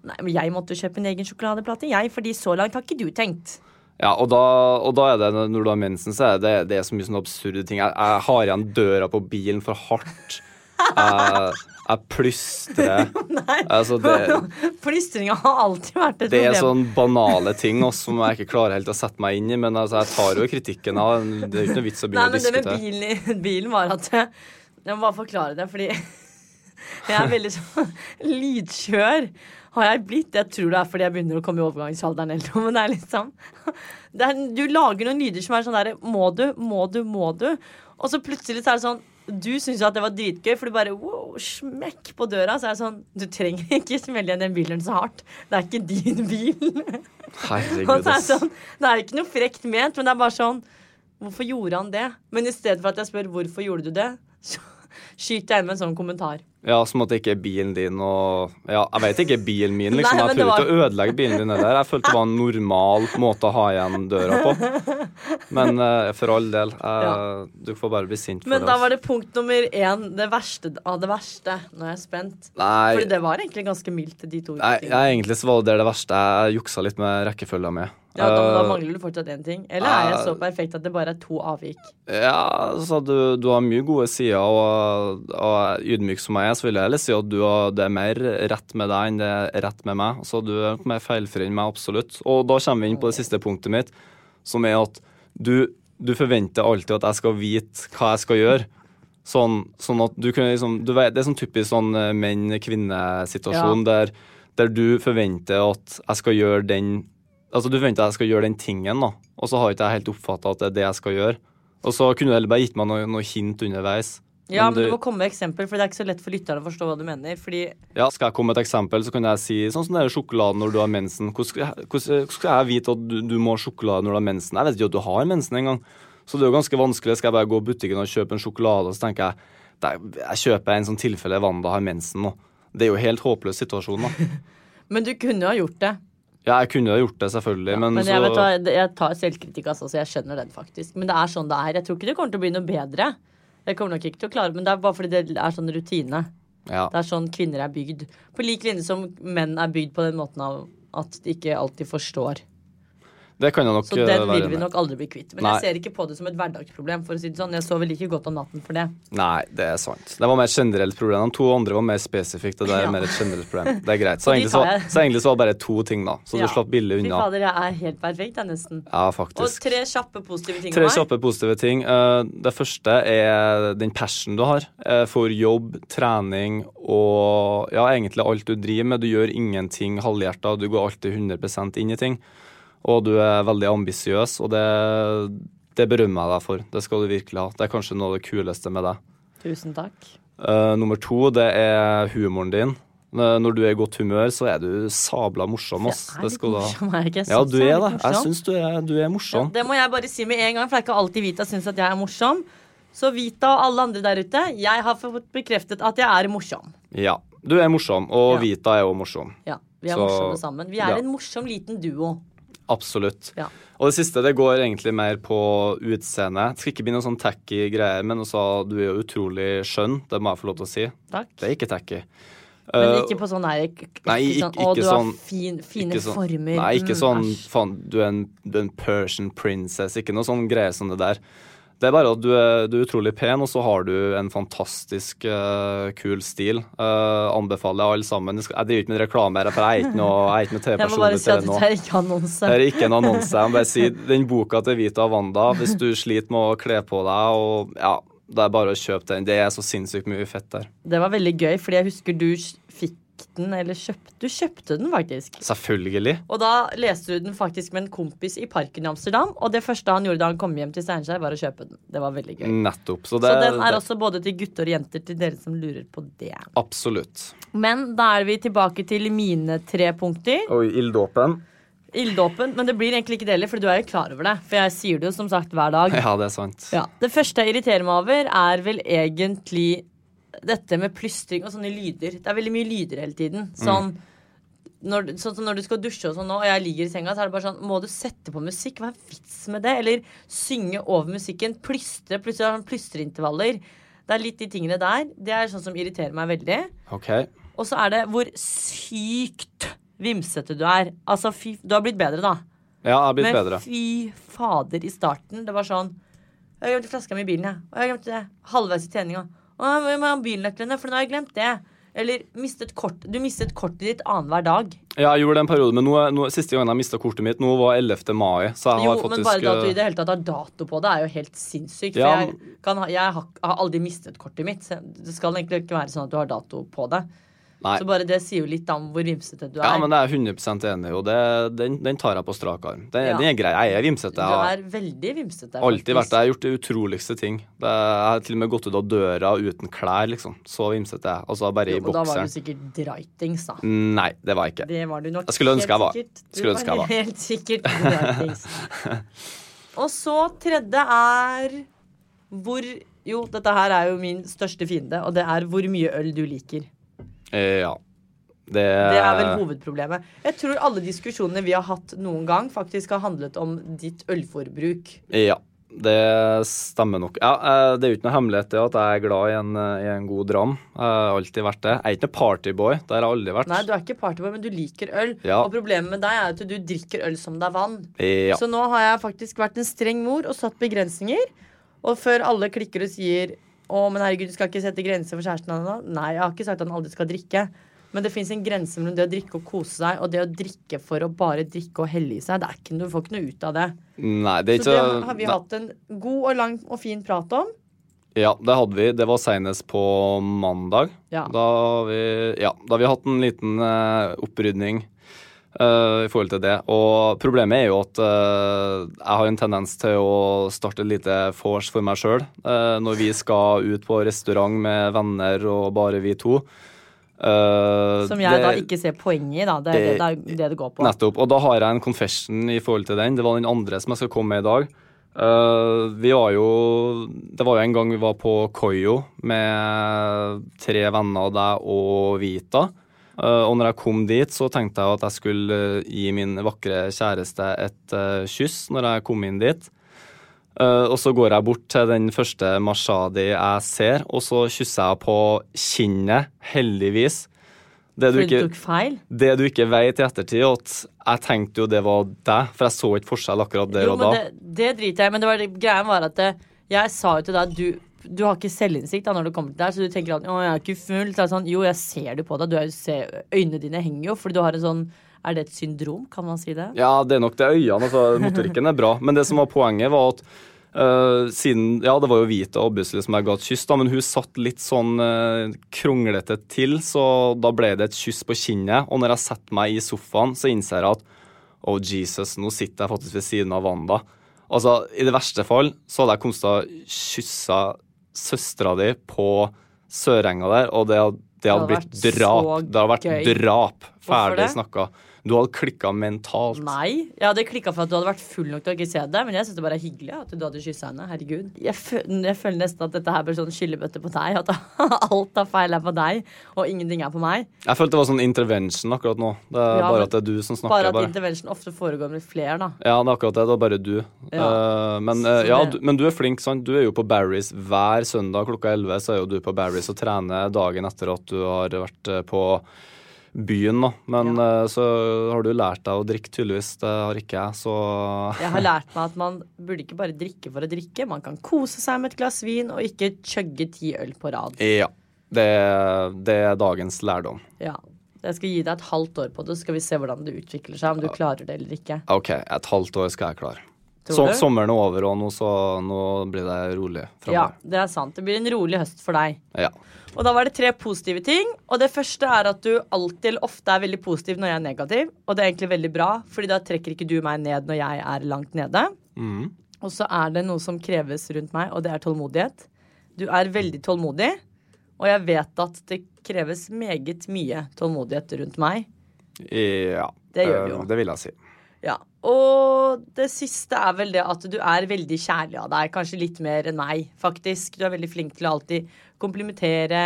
nei, men jeg måtte jo kjøpe en egen sjokoladeplate, jeg, fordi så langt har ikke du tenkt. Ja, og da, og da er det når du har mensen, så er det, det er så mye sånne absurde ting. Jeg, jeg har igjen døra på bilen for hardt. Jeg, jeg plystrer. Altså, det, Plystringa har alltid vært et problem. det er problem. sånn banale ting også, som jeg ikke klarer helt å sette meg inn i. Men altså, jeg tar jo kritikken av Det er ikke noe vits å Nei, diskutere. Nei, men det med bilen, bilen var at Jeg må bare forklare det, fordi jeg er veldig sånn Lydkjør har jeg blitt. Jeg tror det er fordi jeg begynner å komme i overgangsalderen eller noe, men det er liksom det er, Du lager noen lyder som er sånn derre Må du, må du, må du? Og så plutselig så er det sånn du syns jo at det var dritgøy, for du bare wow, smekk på døra. Så er det sånn Du trenger ikke smelle igjen den bilen så hardt. Det er ikke din bil. Og Herregud, så er det sånn, det er ikke noe frekt ment, men det er bare sånn Hvorfor gjorde han det? Men i stedet for at jeg spør hvorfor gjorde du det, så skyter jeg inn med en sånn kommentar. Ja, Som at det ikke er bilen din og Ja, jeg vet ikke bilen min, liksom. Nei, jeg prøver var- ikke å ødelegge bilen din heller. Jeg følte det var en normal måte å ha igjen døra på. Men uh, for all del, eh, du får bare bli sint for Men det. da var det punkt nummer én, det verste av det verste. Nå er jeg spent. Nei, Fordi det var egentlig ganske mildt, de to nei, tingene. jeg, egentlig så var det det verste. Jeg juksa litt med rekkefølga mi. Ja, da, da Eh, mangler du fortsatt én ting. Eller er jeg så perfekt at det bare er to avvik? Ja, så du, du har mye gode sider, og, og ydmyk som jeg er, så vil jeg si at du det er mer rett med deg enn det er rett med meg. Så du er mer feilfri enn meg, absolutt. Og da kommer vi inn på det siste punktet mitt, som er at du, du forventer alltid at jeg skal vite hva jeg skal gjøre. Sånn, sånn at du kunne liksom du vet, Det er sånn typisk sånn eh, menn-kvinne-situasjon der, der du forventer at jeg skal gjøre den Altså Du forventer at jeg skal gjøre den tingen, da, og så har ikke jeg helt oppfatta at det er det jeg skal gjøre. Og så kunne du heller bare gitt meg noe, noe hint underveis. Ja, men du må komme med eksempel, for det er ikke så lett for lytterne å forstå hva du mener. Fordi Ja, Skal jeg komme med et eksempel, så kan jeg si sånn som er sjokoladen når du har mensen. Hvordan skal jeg, vite at du, du må ha sjokolade når du har mensen? Jeg vet ikke at du har mensen engang. Så det er jo ganske vanskelig. Skal jeg bare gå i butikken og kjøpe en sjokolade, og så tenker jeg "Nei, jeg kjøper en sånn tilfelle Wanda har mensen nå. Det er jo helt håpløs situasjon, da. Men du kunne jo ha gjort det. Ja, jeg kunne ha gjort det, selvfølgelig, Ja, men, men så jeg, vet hva, jeg tar selvkritikk, altså, så jeg skjønner den faktisk. Men det er sånn det er. Jeg tror ikke det kommer til å bli noe bedre. Jeg kommer nok ikke til å klare Men det er bare fordi det er sånn rutine. ja. Det er sånn kvinner er bygd. På lik linje som menn er bygd på den måten av at de ikke alltid forstår. Det kan jeg nok Så eh, den vil vi nok aldri bli kvitt. Men Nei. jeg ser ikke på det som et hverdagsproblem. for å si det sånn. Jeg sover like godt om natten for det. Nei, det er sant. Det var mer et generelt problem. De to andre var mer spesifikt. og Det er Ja. mer et generelt problem. Det er greit. Så egentlig så, så egentlig så var det bare to ting, da. Så Ja. du slapp billig Fy unna. fader, jeg er helt perfekt, jeg, nesten. Ja, Og tre kjappe positive ting Tre kjappe positive ting. Eh, Det første er den passion du har eh, for jobb, trening og ja, egentlig alt du driver med. Du gjør ingenting halvhjerta, du går alltid 100 inn i ting. Og du er veldig ambisiøs, og det, det berømmer jeg deg for. Det skal du virkelig ha. Det er kanskje noe av det kuleste med deg. Tusen takk. Uh, nummer to, det er humoren din. Eh, Når du er i godt humør, så er du sabla morsom. Ass. Jeg er Det litt morsom, er jeg ikke? Jeg Ja, du er det. Jeg syns du du er Ja, morsom. det må jeg bare si med en gang, for det er ikke alltid Vita syns at jeg er morsom. Så Vita og alle andre der ute, jeg har fått bekreftet at jeg er morsom. Ja, du er morsom, og Ja. Vita er jo morsom. Ja, Vi er Så- morsomme sammen. Vi er ja. en morsom liten duo. Absolutt. Ja. Og det siste det går egentlig mer på utseende. Det skal ikke bli noe sånn tacky greier, men også, du er jo utrolig skjønn, det må jeg få lov til å si. Takk. Det er ikke tacky. Men Eh, ikke på sånn her Nei, ikke sånn, ikke- Å, du sånn- har fin, fine sånn- former. Nei, ikke Mm, sånn faen, du er en, du er en Persian princess, ikke noe sånn greier som det der. Det er bare at du er, du er utrolig pen, og så har du en fantastisk uh, kul stil. Uh, anbefaler alle sammen. Jeg driver ikke med reklame her, for jeg er ikke noe, jeg er ikke noe Jeg må bare si at dette er ikke annonse. Det er ikke en annonse. Jeg må bare si den boka til Vita Wanda, hvis du sliter med å kle på deg, og ja, det er bare å kjøpe den. Det er så sinnssykt mye fett der. Det var veldig gøy, fordi jeg husker du fikk den, eller kjøpte Du kjøpte den faktisk. Selvfølgelig. Og da leste du den faktisk med en kompis i parken i Amsterdam, og det første han gjorde da han kom hjem til Steinkjer, var å kjøpe den. Det var veldig gøy. Nettopp. Så det, Så den er det- også både til gutter og jenter, til dere som lurer på det. Absolutt. Men da er vi tilbake til mine tre punkter. Oi, ilddåpen. Ilddåpen. Men det blir egentlig ikke det heller, for du er jo klar over det. For jeg sier det jo som sagt hver dag. Ja, det er sant. Ja. Det første jeg irriterer meg over, er vel egentlig dette med plystring og sånne lyder. Det er veldig mye lyder hele tiden. Sånn, når, sånn som når du skal dusje og sånn nå, og jeg ligger i senga, så er det bare sånn Må du sette på musikk? Hva er vits med det? Eller synge over musikken? Plystre? Plutselig sånn plystreintervaller. Det er litt de tingene der. Det er sånn som irriterer meg veldig. OK. Og så er det hvor sykt vimsete du er. Altså, fy Du har blitt bedre, da. Ja, jeg har blitt Men bedre. fy fader, i starten, det var sånn Jeg glemte flaska mi i bilen, jeg. Og jeg glemte det halvveis i treninga. Og jeg må ha bilnøklene, for nå har jeg glemt det. Eller mistet kort. Du mistet kortet ditt annenhver dag. Ja, jeg gjorde det en periode, men nå, nå, siste gangen jeg mista kortet mitt, nå var 11. mai. Så jeg Jo, har men bare at du i eh, det hele tatt har dato på det, er jo helt sinnssykt. For jeg, kan jeg har, har aldri mistet kortet mitt. Det skal egentlig ikke være sånn at du har dato på det. Nei. Så bare det sier jo litt om hvor vimsete du er. Ja, men det er jeg 100 enig i, og det, den, den tar jeg på strak arm. Den, Ja. den er grei. Jeg er vimsete. du Jeg har er veldig vimsete. alltid vært det. Jeg har gjort de utroligste ting. Det, jeg har til og med gått ut av døra uten klær, liksom. Så vimsete jeg. Altså bare i Jo, og da var du sikkert dritings, da. Nei, det var jeg ikke. Det var du nok Jeg skulle ønske jeg var. sikkert. Du Skulle ønske jeg var. Helt sikkert dritings. Og så tredje er hvor Jo, dette her er jo min største fiende, og det er hvor mye øl du liker. Eh, ja. Det, Det er vel hovedproblemet. Jeg tror alle diskusjonene vi har hatt noen gang, faktisk har handlet om ditt ølforbruk. Ja, det stemmer nok. Ja, eh, det er jo ikke noe hemmelighet det at jeg er glad i en, i en god dram. Jeg har alltid vært det. Jeg er ikke noe partyboy. Det har jeg aldri vært. Nei, du er ikke partyboy, men du liker øl. Ja. Og problemet med deg er at du drikker øl som det er vann. Ja. Så nå har jeg faktisk vært en streng mor og satt begrensninger. Og før alle klikker og sier å, men herregud, du skal ikke sette grenser for kjæresten hans', Nei, jeg har ikke sagt at han aldri skal drikke. Men det fins en grense mellom det å drikke og kose seg og det å drikke for å bare drikke og helle i seg. Det er ikke Du får ikke noe ut av det. Nei, det er Så det har vi nei. hatt en god og lang og fin prat om. Ja, det hadde vi. Det var senest på mandag. Ja. Da har vi, ja, da har vi hatt en liten eh, opprydning i forhold til det. Og problemet er jo at eh, jeg har en tendens til å starte et lite vors for meg sjøl når vi skal ut på restaurant med venner og bare vi to. Uh, Som jeg det- da ikke ser poenget i. da Det det det, er det, det går på. Nettopp. Og da har jeg en confession i forhold til den. Det var den andre som jeg skal komme med i dag. Uh, vi var jo Det var jo en gang vi var på Koyo med tre venner av deg og Vita. Eh, og når jeg kom dit, så tenkte jeg at jeg skulle eh, gi min vakre kjæreste et eh, kyss når jeg kom inn dit. Og så går jeg bort til den første Mashadi jeg ser, og så kysser jeg på kinnet, heldigvis. Det du ikke, det du ikke vet i ettertid, er at jeg tenkte jo det var deg, for jeg så ikke forskjell akkurat der Jo, og men da. det, det driter jeg i. Men det var greia var at jeg sa jo til deg at du, du har ikke selvinnsikt da, når du kommer til deg, så du tenker at 'å, jeg er ikke full'. Så er det sånn, jo, jeg ser det på deg. Du er, ser, øynene dine henger jo, fordi du har en sånn Er det et syndrom, kan man si det? Ja, det er nok det øynene. altså Motorikken er bra. Men det som var poenget, var at Uh, siden Ja, det var jo Vita obviously som jeg ga et kyss, da, men hun satt litt sånn uh, kronglete til, så da ble det et kyss på kinnet. Og når jeg setter meg i sofaen, så innser jeg at oh Jesus, nå sitter jeg faktisk ved siden av Wanda. Altså, I det verste fall så hadde jeg kommet til å kysse søstera di på Sørenga der, og det, hadde- det hadde hadde blitt drap. Det hadde vært gøy. drap. Ferdig det? snakka. Du hadde klikka mentalt. Nei. Jeg hadde klikka for at du hadde vært full nok til å ikke se det, men jeg syns det bare er hyggelig at du hadde kyssa henne. Herregud. Jeg, jeg føler nesten at dette her blir sånn skyllebøtte på deg. At alt av feil er på deg, og ingenting er på meg. Jeg følte det var sånn intervention akkurat nå. Det er Ja, bare at det er du som snakker. Bare at Bare. intervention ofte foregår med flere, da. Ja, det er akkurat det. Det er bare du. Ja. Uh, men, eh, ja, du, men du er flink, sant? Du er jo på Barry's hver søndag klokka 11. Så er jo du på Barry's og trener dagen etter at du har vært eh, på byen, da. Men ja. så har du lært deg å drikke, tydeligvis. Det har ikke jeg, så Jeg har lært meg at man burde ikke bare drikke for å drikke. Man kan kose seg med et glass vin og ikke chugge ti øl på rad. Ja. Det, det er dagens lærdom. Ja. Jeg skal gi deg et halvt år på det, så skal vi se hvordan det utvikler seg. Om du klarer det eller ikke. OK, et halvt år skal jeg klare. Så, sommeren er over, og nå, så, nå blir det rolig Ja, det er sant. Det blir en rolig høst for deg. Ja. Og da var det tre positive ting. Og det første er at du alltid eller ofte er veldig positiv når jeg er negativ. Og det er egentlig veldig bra, Fordi da trekker ikke du meg ned når jeg er langt nede. Mm. Og så er det noe som kreves rundt meg, og det er tålmodighet. Du er veldig tålmodig, og jeg vet at det kreves meget mye tålmodighet rundt meg. ja. Det gjør eh, jo. Det vil jeg si. Ja. Og det siste er vel det at du er veldig kjærlig av deg. Kanskje litt mer enn meg, faktisk. Du er veldig flink til å alltid komplimentere,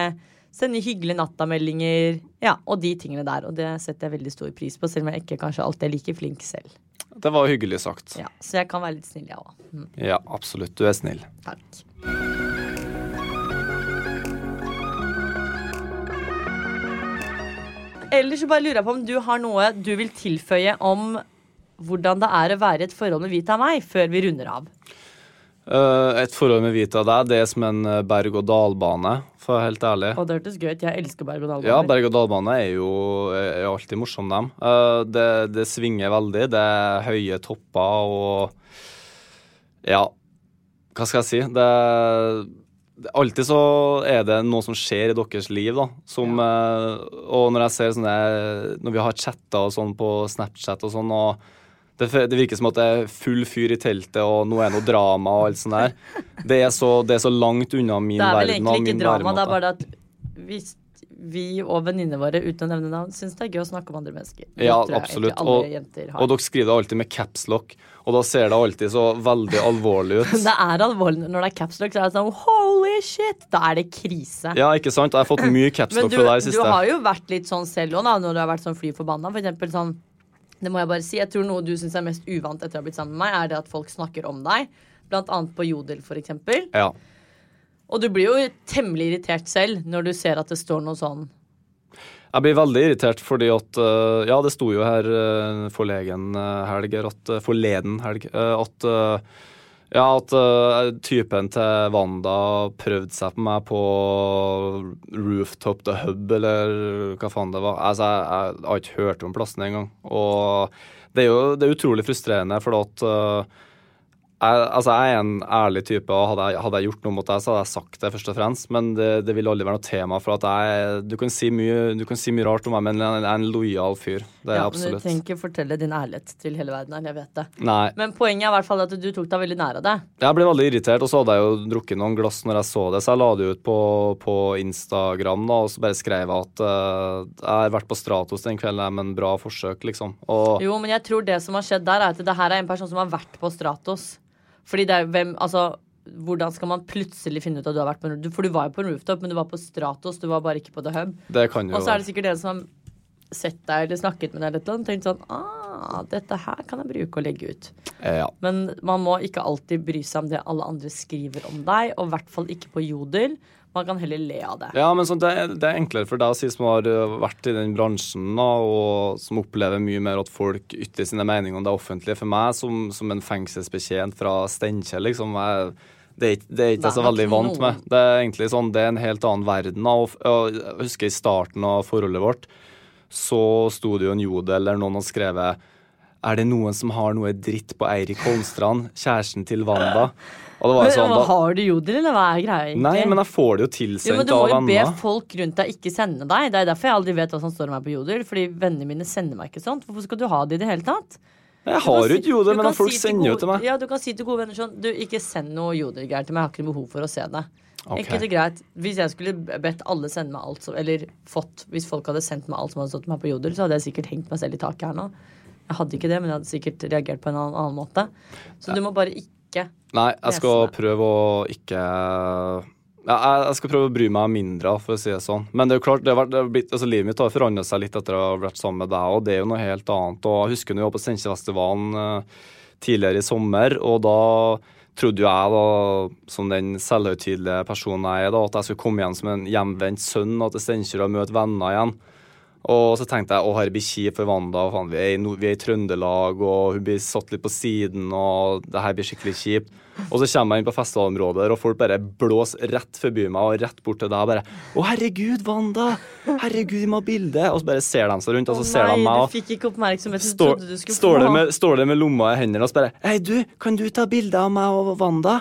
sende hyggelige nattameldinger. Ja, og de tingene der. Og det setter jeg veldig stor pris på, selv om jeg ikke kanskje alltid er like flink selv. Det var hyggelig sagt. Ja, Så jeg kan være litt snill, jeg òg. Mm, Ja, absolutt. Du er snill. takk. Ellers så bare lurer jeg på om du har noe du vil tilføye om hvordan det er å være i et forhold med Vita og meg, før vi runder av. Eh, et forhold med Vita og deg, det er som en eh, berg-og-dal-bane, for å være helt ærlig. Og det hørtes gøy ut. Jeg elsker berg-og-dal-baner. Ja, berg-og-dal-bane er jo er alltid morsom, dem. Eh, det, det svinger veldig. Det er høye topper og Ja, hva skal jeg si? Det, det Alltid så er det noe som skjer i deres liv, da. Som, ja. og når jeg ser sånne Når vi har chatta og sånn på Snapchat og sånn, og det, det virker som at det er full fyr i teltet, og nå er noe drama og alt sånt der. Det er så, det er så langt unna min verden. Det er vel egentlig ikke drama, det er bare at hvis vi og venninnene våre uten å nevne navn syns det er gøy å snakke om andre mennesker. Det Ja, absolutt. Og, og dere skriver det alltid med capslock, og da ser det alltid så veldig alvorlig ut. det er alvorlig når det er capslock, så er det sånn holy shit! Da er det krise. Ja, ikke sant? Jeg har fått mye capslock fra deg i du har jo vært litt sånn selv òg, når du har vært sånn fly forbanna. For eksempel sånn Det må jeg bare si. Jeg tror noe du syns er mest uvant etter å ha blitt sammen med meg, er det at folk snakker om deg. Blant annet på Jodel, for eksempel. Ja. Og du blir jo temmelig irritert selv når du ser at det står noe sånn Jeg blir veldig irritert fordi at eh, Ja, det sto jo her uh, forlegen eh, helg, at, eh, forleden helg, eh, at eh, ja, at uh, typen til Wanda prøvde seg på meg på Rooftop The Hub, eller hva faen det var. Altså, jeg, jeg har ikke hørt om plassen engang. Og det er jo det er utrolig frustrerende, for at eh, jeg, altså jeg er en ærlig type, og hadde jeg, hadde jeg gjort noe mot deg, så hadde jeg sagt det først og fremst. Men det, det vil aldri være noe tema, for at jeg Du kan si mye, du kan si mye rart om meg, men jeg er en lojal fyr. Det er ja, Ja, men du trenger ikke fortelle din ærlighet til hele verden. her, Jeg vet det. Nei. Men poenget er i hvert fall at du tok deg veldig nær av det. Jeg ble veldig irritert, og så hadde jeg jo drukket noen glass når jeg så det, så jeg la det ut på, på Instagram, da, og så bare skrev jeg at uh, jeg har vært på Stratos den kvelden, men bra forsøk, liksom. Og Jo, men jeg tror det som har skjedd der, er at det her er en person som har vært på Stratos. Fordi det er hvem Altså, hvordan skal man plutselig finne ut at du har vært på en For du var jo på en rooftop, men du var på Stratos, du var bare ikke på The Hub. det kan jo Og så er det sikkert en som har sett deg eller snakket med deg eller noe, og tenkt sånn Ah, dette her kan jeg bruke og legge ut. Ja. Men man må ikke alltid bry seg om det alle andre skriver om deg, og i hvert fall ikke på Jodel. Man kan heller le av det. Ja, men sånn, det, er- det er enklere for deg å si som har uh, vært i den bransjen da, og som opplever mye mer at folk ytrer sine meninger om det offentlige. For meg som, som en fengselsbetjent fra Steinkjer, liksom, jeg, det, er ikke- det er ikke jeg så veldig vant noen- med. Det er egentlig sånn, det er en helt annen verden. Og, og jeg husker i starten av forholdet vårt, så sto det jo en jodel eller noen og skrevet er det noen som har noe dritt på Eirik Holmstrand, kjæresten til Wanda? Men, sånn, da, har du jodel, eller hva er greia egentlig? Nei, men jeg får det jo tilsendt av venner. Du må jo be venner. folk rundt deg ikke sende deg. Det er derfor jeg aldri vet hva som står om meg på jodel. Fordi vennene mine sender meg ikke sånt. Hvorfor skal du ha det i det hele tatt? Jeg har jo ikke jodel, men folk si sender jo til meg. Ja, Du kan si til gode venner sånn Du, ikke send noe jodelgreier til meg. Jeg har ikke behov for å se det. Ok. Ikke det greit. Hvis jeg skulle bedt alle sende meg alt som Eller fått Hvis folk hadde sendt meg alt som hadde stått meg på jodel, så hadde jeg sikkert hengt meg selv i taket her nå. Jeg hadde ikke det, men jeg hadde sikkert reagert på en annen, annen måte. Så du må bare ikke Nei, jeg skal Lese prøve å ikke ja, jeg- skal prøve å bry meg mindre, for å si det sånn. Men det er jo klart, det har vært, blitt, altså, livet mitt har forandret seg litt etter å ha vært sammen med deg, og det er jo noe helt annet. Og jeg husker når vi var på Steinkjerfestivalen uh, tidligere i sommer, og da trodde jo jeg, da, som den selvhøytidelige personen jeg er, da, at jeg skulle komme igjen som en hjemvendt sønn og til Steinkjer og møte venner igjen. Og så tenkte jeg å herre blir kjipt for Wanda. Faen, vi, er i, vi er i Trøndelag, og hun blir satt litt på siden, og det her blir skikkelig kjipt. Og så kommer jeg inn på festivalområdet, og folk bare blåser rett forbi meg og rett bort til deg bare Å, herregud, Wanda! Herregud, vi må ha bilde! Og så bare ser de seg rundt, og så ser de meg. Og du fikk ikke oppmerksomhet du trodde du skulle står, der med, står med lomma i hendene og så bare Hei, du, kan du ta bilde av meg og Wanda?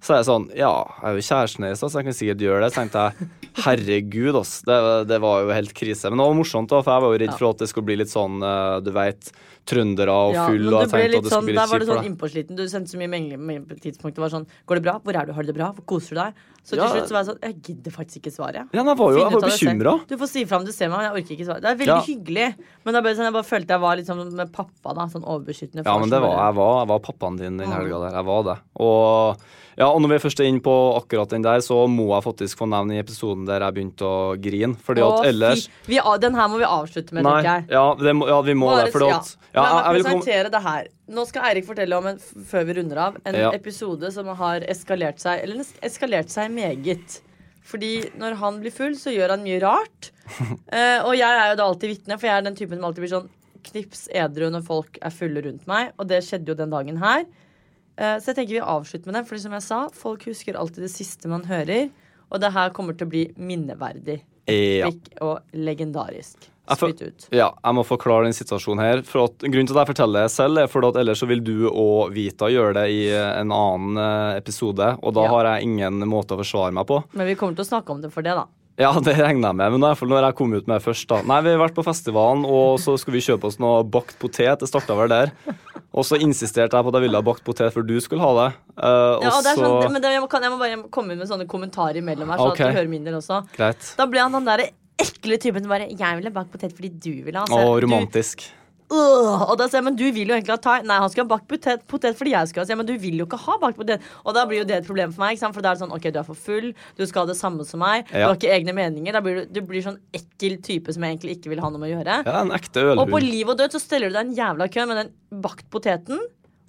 Så er jeg sånn Ja, jeg er jo kjæresten hennes, så jeg kan sikkert gjøre det. Så tenkte jeg herregud, ass. Det, det var jo helt krise. Men det var morsomt, da, for jeg var jo redd for at det skulle bli litt sånn, eh, du veit, trøndere og Ja, full, men og du ble litt sånn, Der var du sånn innpåsliten. Du sendte så mye meldinger på tidspunktet. Det var sånn Går det bra? Hvor er du? Har du det bra? Hvor koser du deg? Så til Ja. slutt så var jeg sånn Jeg gidder faktisk ikke svare. Ja, men jeg var jo Finn jeg var bekymra. Du får si ifra om du ser meg, men jeg orker ikke svare. Det er veldig Ja. hyggelig. Men da ble sånn, jeg bare følte jeg var litt sånn med pappa, da. Sånn overbeskyttende. Ja, men det var, jeg var, jeg var pappaen din den helga der. Jeg var det. Og, ja, og når vi først er inne på akkurat den der, så må jeg faktisk få nevne i episoden der jeg begynte å grine. Fordi Å, at ellers fy. vi, Den her må vi avslutte med, tenker jeg. ja, det ja, vi må Bare- det. Fordi at ja, La meg presentere det her. Nå skal Eirik fortelle om en, før vi runder av, en Ja. episode som har eskalert seg Eller eskalert seg meget. Fordi når han blir full, så gjør han mye rart. Eh, og jeg er jo da alltid vitne, for jeg er den typen som alltid blir sånn knips edru når folk er fulle rundt meg. Og det skjedde jo den dagen her. Eh, så jeg tenker vi avslutter med det, for som jeg sa, folk husker alltid det siste man hører. Og det her kommer til å bli minneverdig. Ja. Og legendarisk. Spytt ut. Ja, jeg må forklare den situasjonen her. For at, grunnen til at jeg forteller det selv, er for at ellers så vil du og Vita gjøre det i eh, en annen eh, episode, og da Ja. har jeg ingen måte å forsvare meg på. Men vi kommer til å snakke om det for det, da. Ja, det regner jeg med, men i hvert fall når jeg kom ut med det først, da. Nei, vi har vært på festivalen, og så skulle vi kjøpe oss noe bakt potet. Det starta vel der. Og så insisterte jeg på at jeg ville ha bakt potet før du skulle ha det. Uh, Ja, og det er så sånn, men det, jeg, må, kan, jeg må bare komme inn med sånne kommentarer imellom her, så okay. at du hører min del også. Greit. Da ble han den der ekle typen som bare 'Jeg ville bakt potet fordi du ville ha'. Så romantisk. du- romantisk. Øh, og da sier jeg, men du vil jo egentlig ha thai. Nei, han skal ha bakt potet, potet fordi jeg skal ha. Men du vil jo ikke ha bakt potet. Og da blir jo det et problem for meg. Ikke sant? For da er det sånn, ok, du er for full, du skal ha det samme som meg, du har ikke egne meninger. Da blir du, du blir sånn ekkel type som jeg egentlig ikke vil ha noe med å gjøre. Ja, en ekte Og på liv og død så steller du deg en jævla kø med den bakt poteten.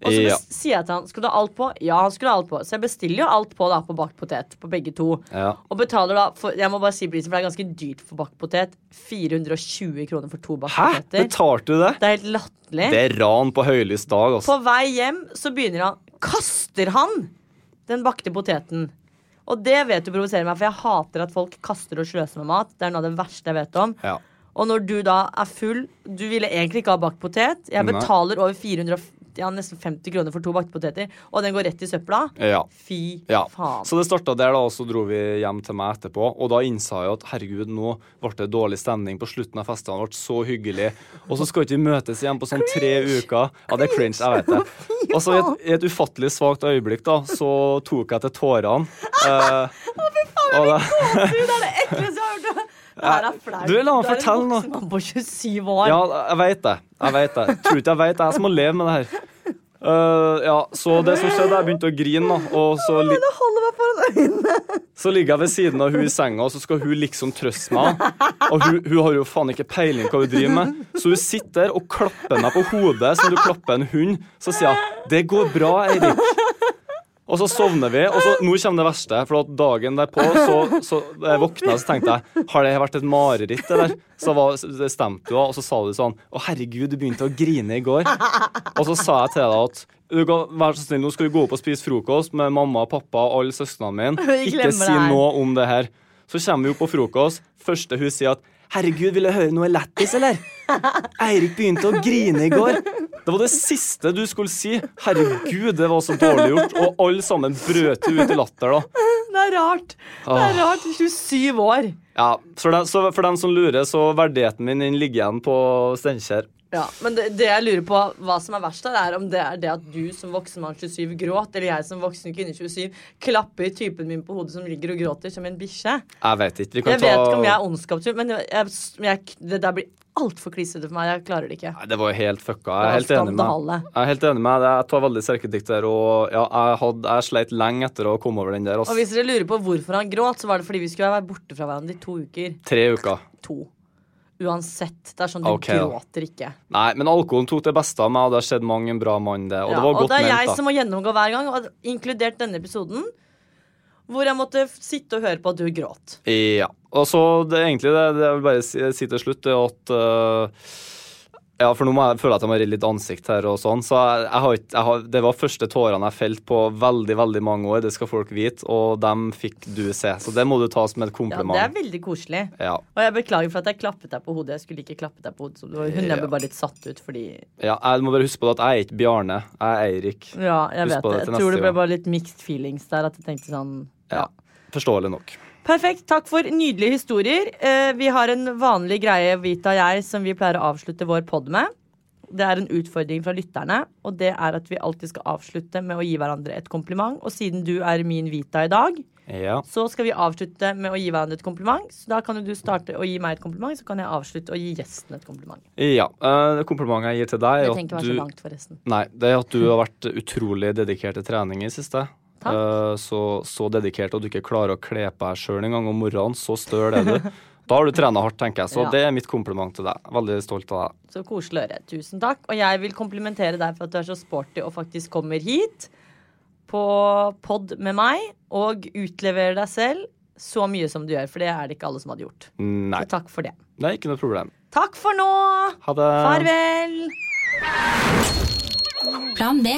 Og så Ja. sier jeg til han skal du ha alt på. Ja, han skulle ha alt på. Så jeg bestiller jo alt på da på bakt potet. På begge to. Ja. Og betaler da for, Jeg må bare si prisen, for det er ganske dyrt for bakt potet. 420 kroner for to bakt Hæ? poteter. Betalte du det? Det er helt latterlig. Det er ran på høylys dag, altså. På vei hjem så begynner han Kaster han den bakte poteten. Og det vet du provoserer meg, for jeg hater at folk kaster og sløser med mat. Det er noe av det verste jeg vet om. Ja. Og når du da er full Du ville egentlig ikke ha bakt potet. Jeg Nei. betaler over 400, ja, nesten 50 kroner for to bakte poteter, og den går rett i søpla. Ja. Fy Ja. faen. Så det starta der, da, og så dro vi hjem til meg etterpå. Og da innså jeg at herregud, nå ble det dårlig stemning på slutten av festene. Det ble så hyggelig. Og så skal ikke vi møtes igjen på sånn tre uker. Ja, det er cringe, jeg vet det. Og så i et, et ufattelig svakt øyeblikk, da, så tok jeg til tårene. Eh, jeg da, Det er det ekleste jeg har hørt. Det her er flaut. Du, la meg Du er en fortelle voksen mann på 27 år. ja, jeg vet det. Jeg vet det. Tror ikke jeg veit det. Jeg som må leve med det her. Uh, ja, så det som skjedde, jeg begynte å grine, da. Og så, li så ligger jeg ved siden av hun i senga, og så skal hun liksom trøste meg. Og hun, hun har jo faen ikke peiling hva hun driver med. Så hun sitter der og klapper meg på hodet som du klapper en hund. Så sier hun 'Det går bra, Eirik'. Og så sovner vi, og så, nå kommer det verste. For at dagen derpå så, så jeg våkna så tenkte jeg Har det vært et mareritt, eller? Så var, det stemte jo, og så sa du sånn Å, herregud, du begynte å grine i går. Og så sa jeg til deg at du kan, vær så snill, nå skal du gå opp og spise frokost med mamma, pappa og alle søsknene mine. Ikke si noe om det her. Så kommer vi opp på frokost. Første hun sier at Herregud, vil du høre noe lættis, eller? Eirik begynte å grine i går. Det var det siste du skulle si. Herregud, det var så dårlig gjort. Og alle sammen brøt ut i latter, da. Det er rart. Det er rart. 27 år. Ja, for dem, så for dem som lurer, så verdigheten min den ligger igjen på Steinkjer. Ja, men det, det jeg lurer på, hva som er verst, her, er om det er det at du som voksen mann 27 gråt, eller jeg som voksen kvinne 27 klapper typen min på hodet som ligger og gråter som en bikkje. Jeg vet ikke. Vi kan Jeg vet ikke om jeg er ondskapsfull, men jeg, jeg, det der blir altfor klissete for meg. Jeg klarer det ikke. Nei, det var jo helt fucka. Jeg er helt enig med skandale. Jeg er helt enig med deg. Jeg tar veldig selvkritikk der, og ja, jeg, hadde, jeg sleit lenge etter å komme over den der. Og hvis dere lurer på hvorfor han gråt, så var det fordi vi skulle være borte fra hverandre i to uker. Tre uker. To. Uansett. Det er sånn du okay, gråter ikke. Nei, men alkoholen tok det beste av meg, og det har skjedd mange en bra mann, det. Og Ja, det var og godt det er jeg da. som da. må gjennomgå hver gang, og inkludert denne episoden. Hvor jeg måtte sitte og høre på at du gråt. Ja. Og så det egentlig det, det jeg vil bare si, si til slutt, det er at uh, Ja, for nå må jeg føle at jeg må redde litt ansikt her og sånn. Så jeg, jeg har ikke jeg har, Det var første tårene jeg felte på veldig, veldig mange år, det skal folk vite, og dem fikk du se. Så det må du ta som et kompliment. Ja, det er veldig koselig. Ja. Og jeg beklager for at jeg klappet deg på hodet. Jeg skulle ikke klappet deg på hodet. Så det var hun Ja. ble bare litt satt ut fordi ja. Jeg må bare huske på at jeg er ikke Bjarne, jeg er Eirik. Ja, jeg Husk vet det. det Jeg tror det ble bare litt mixed feelings der. At jeg tenkte sånn Ja. Forståelig nok. Perfekt. Takk for nydelige historier. Eh, vi har en vanlig greie, Vita og jeg, som vi pleier å avslutte vår pod med. Det er en utfordring fra lytterne, og det er at vi alltid skal avslutte med å gi hverandre et kompliment. Og siden du er min Vita i dag, Ja. så skal vi avslutte med å gi hverandre et kompliment. Så da kan du starte å gi meg et kompliment, så kan jeg avslutte å gi gjesten et kompliment. ja. eh, Det komplimentet jeg gir til deg, Det er at du langt. Nei, det er at du har vært utrolig dedikert til trening i siste. Eh, så, så dedikert at du ikke klarer å kle på deg sjøl engang om morgenen. Så støl er du. Da har du trena hardt, tenker jeg. Så Ja. det er mitt kompliment til deg. Veldig stolt av deg. Så koselig å høre. Tusen takk. Og jeg vil komplimentere deg for at du er så sporty og faktisk kommer hit på pod med meg og utleverer deg selv så mye som du gjør, for det er det ikke alle som hadde gjort. Nei, Så takk for det. det er ikke noe problem. Takk for nå! Ha det. Farvel! Plan B.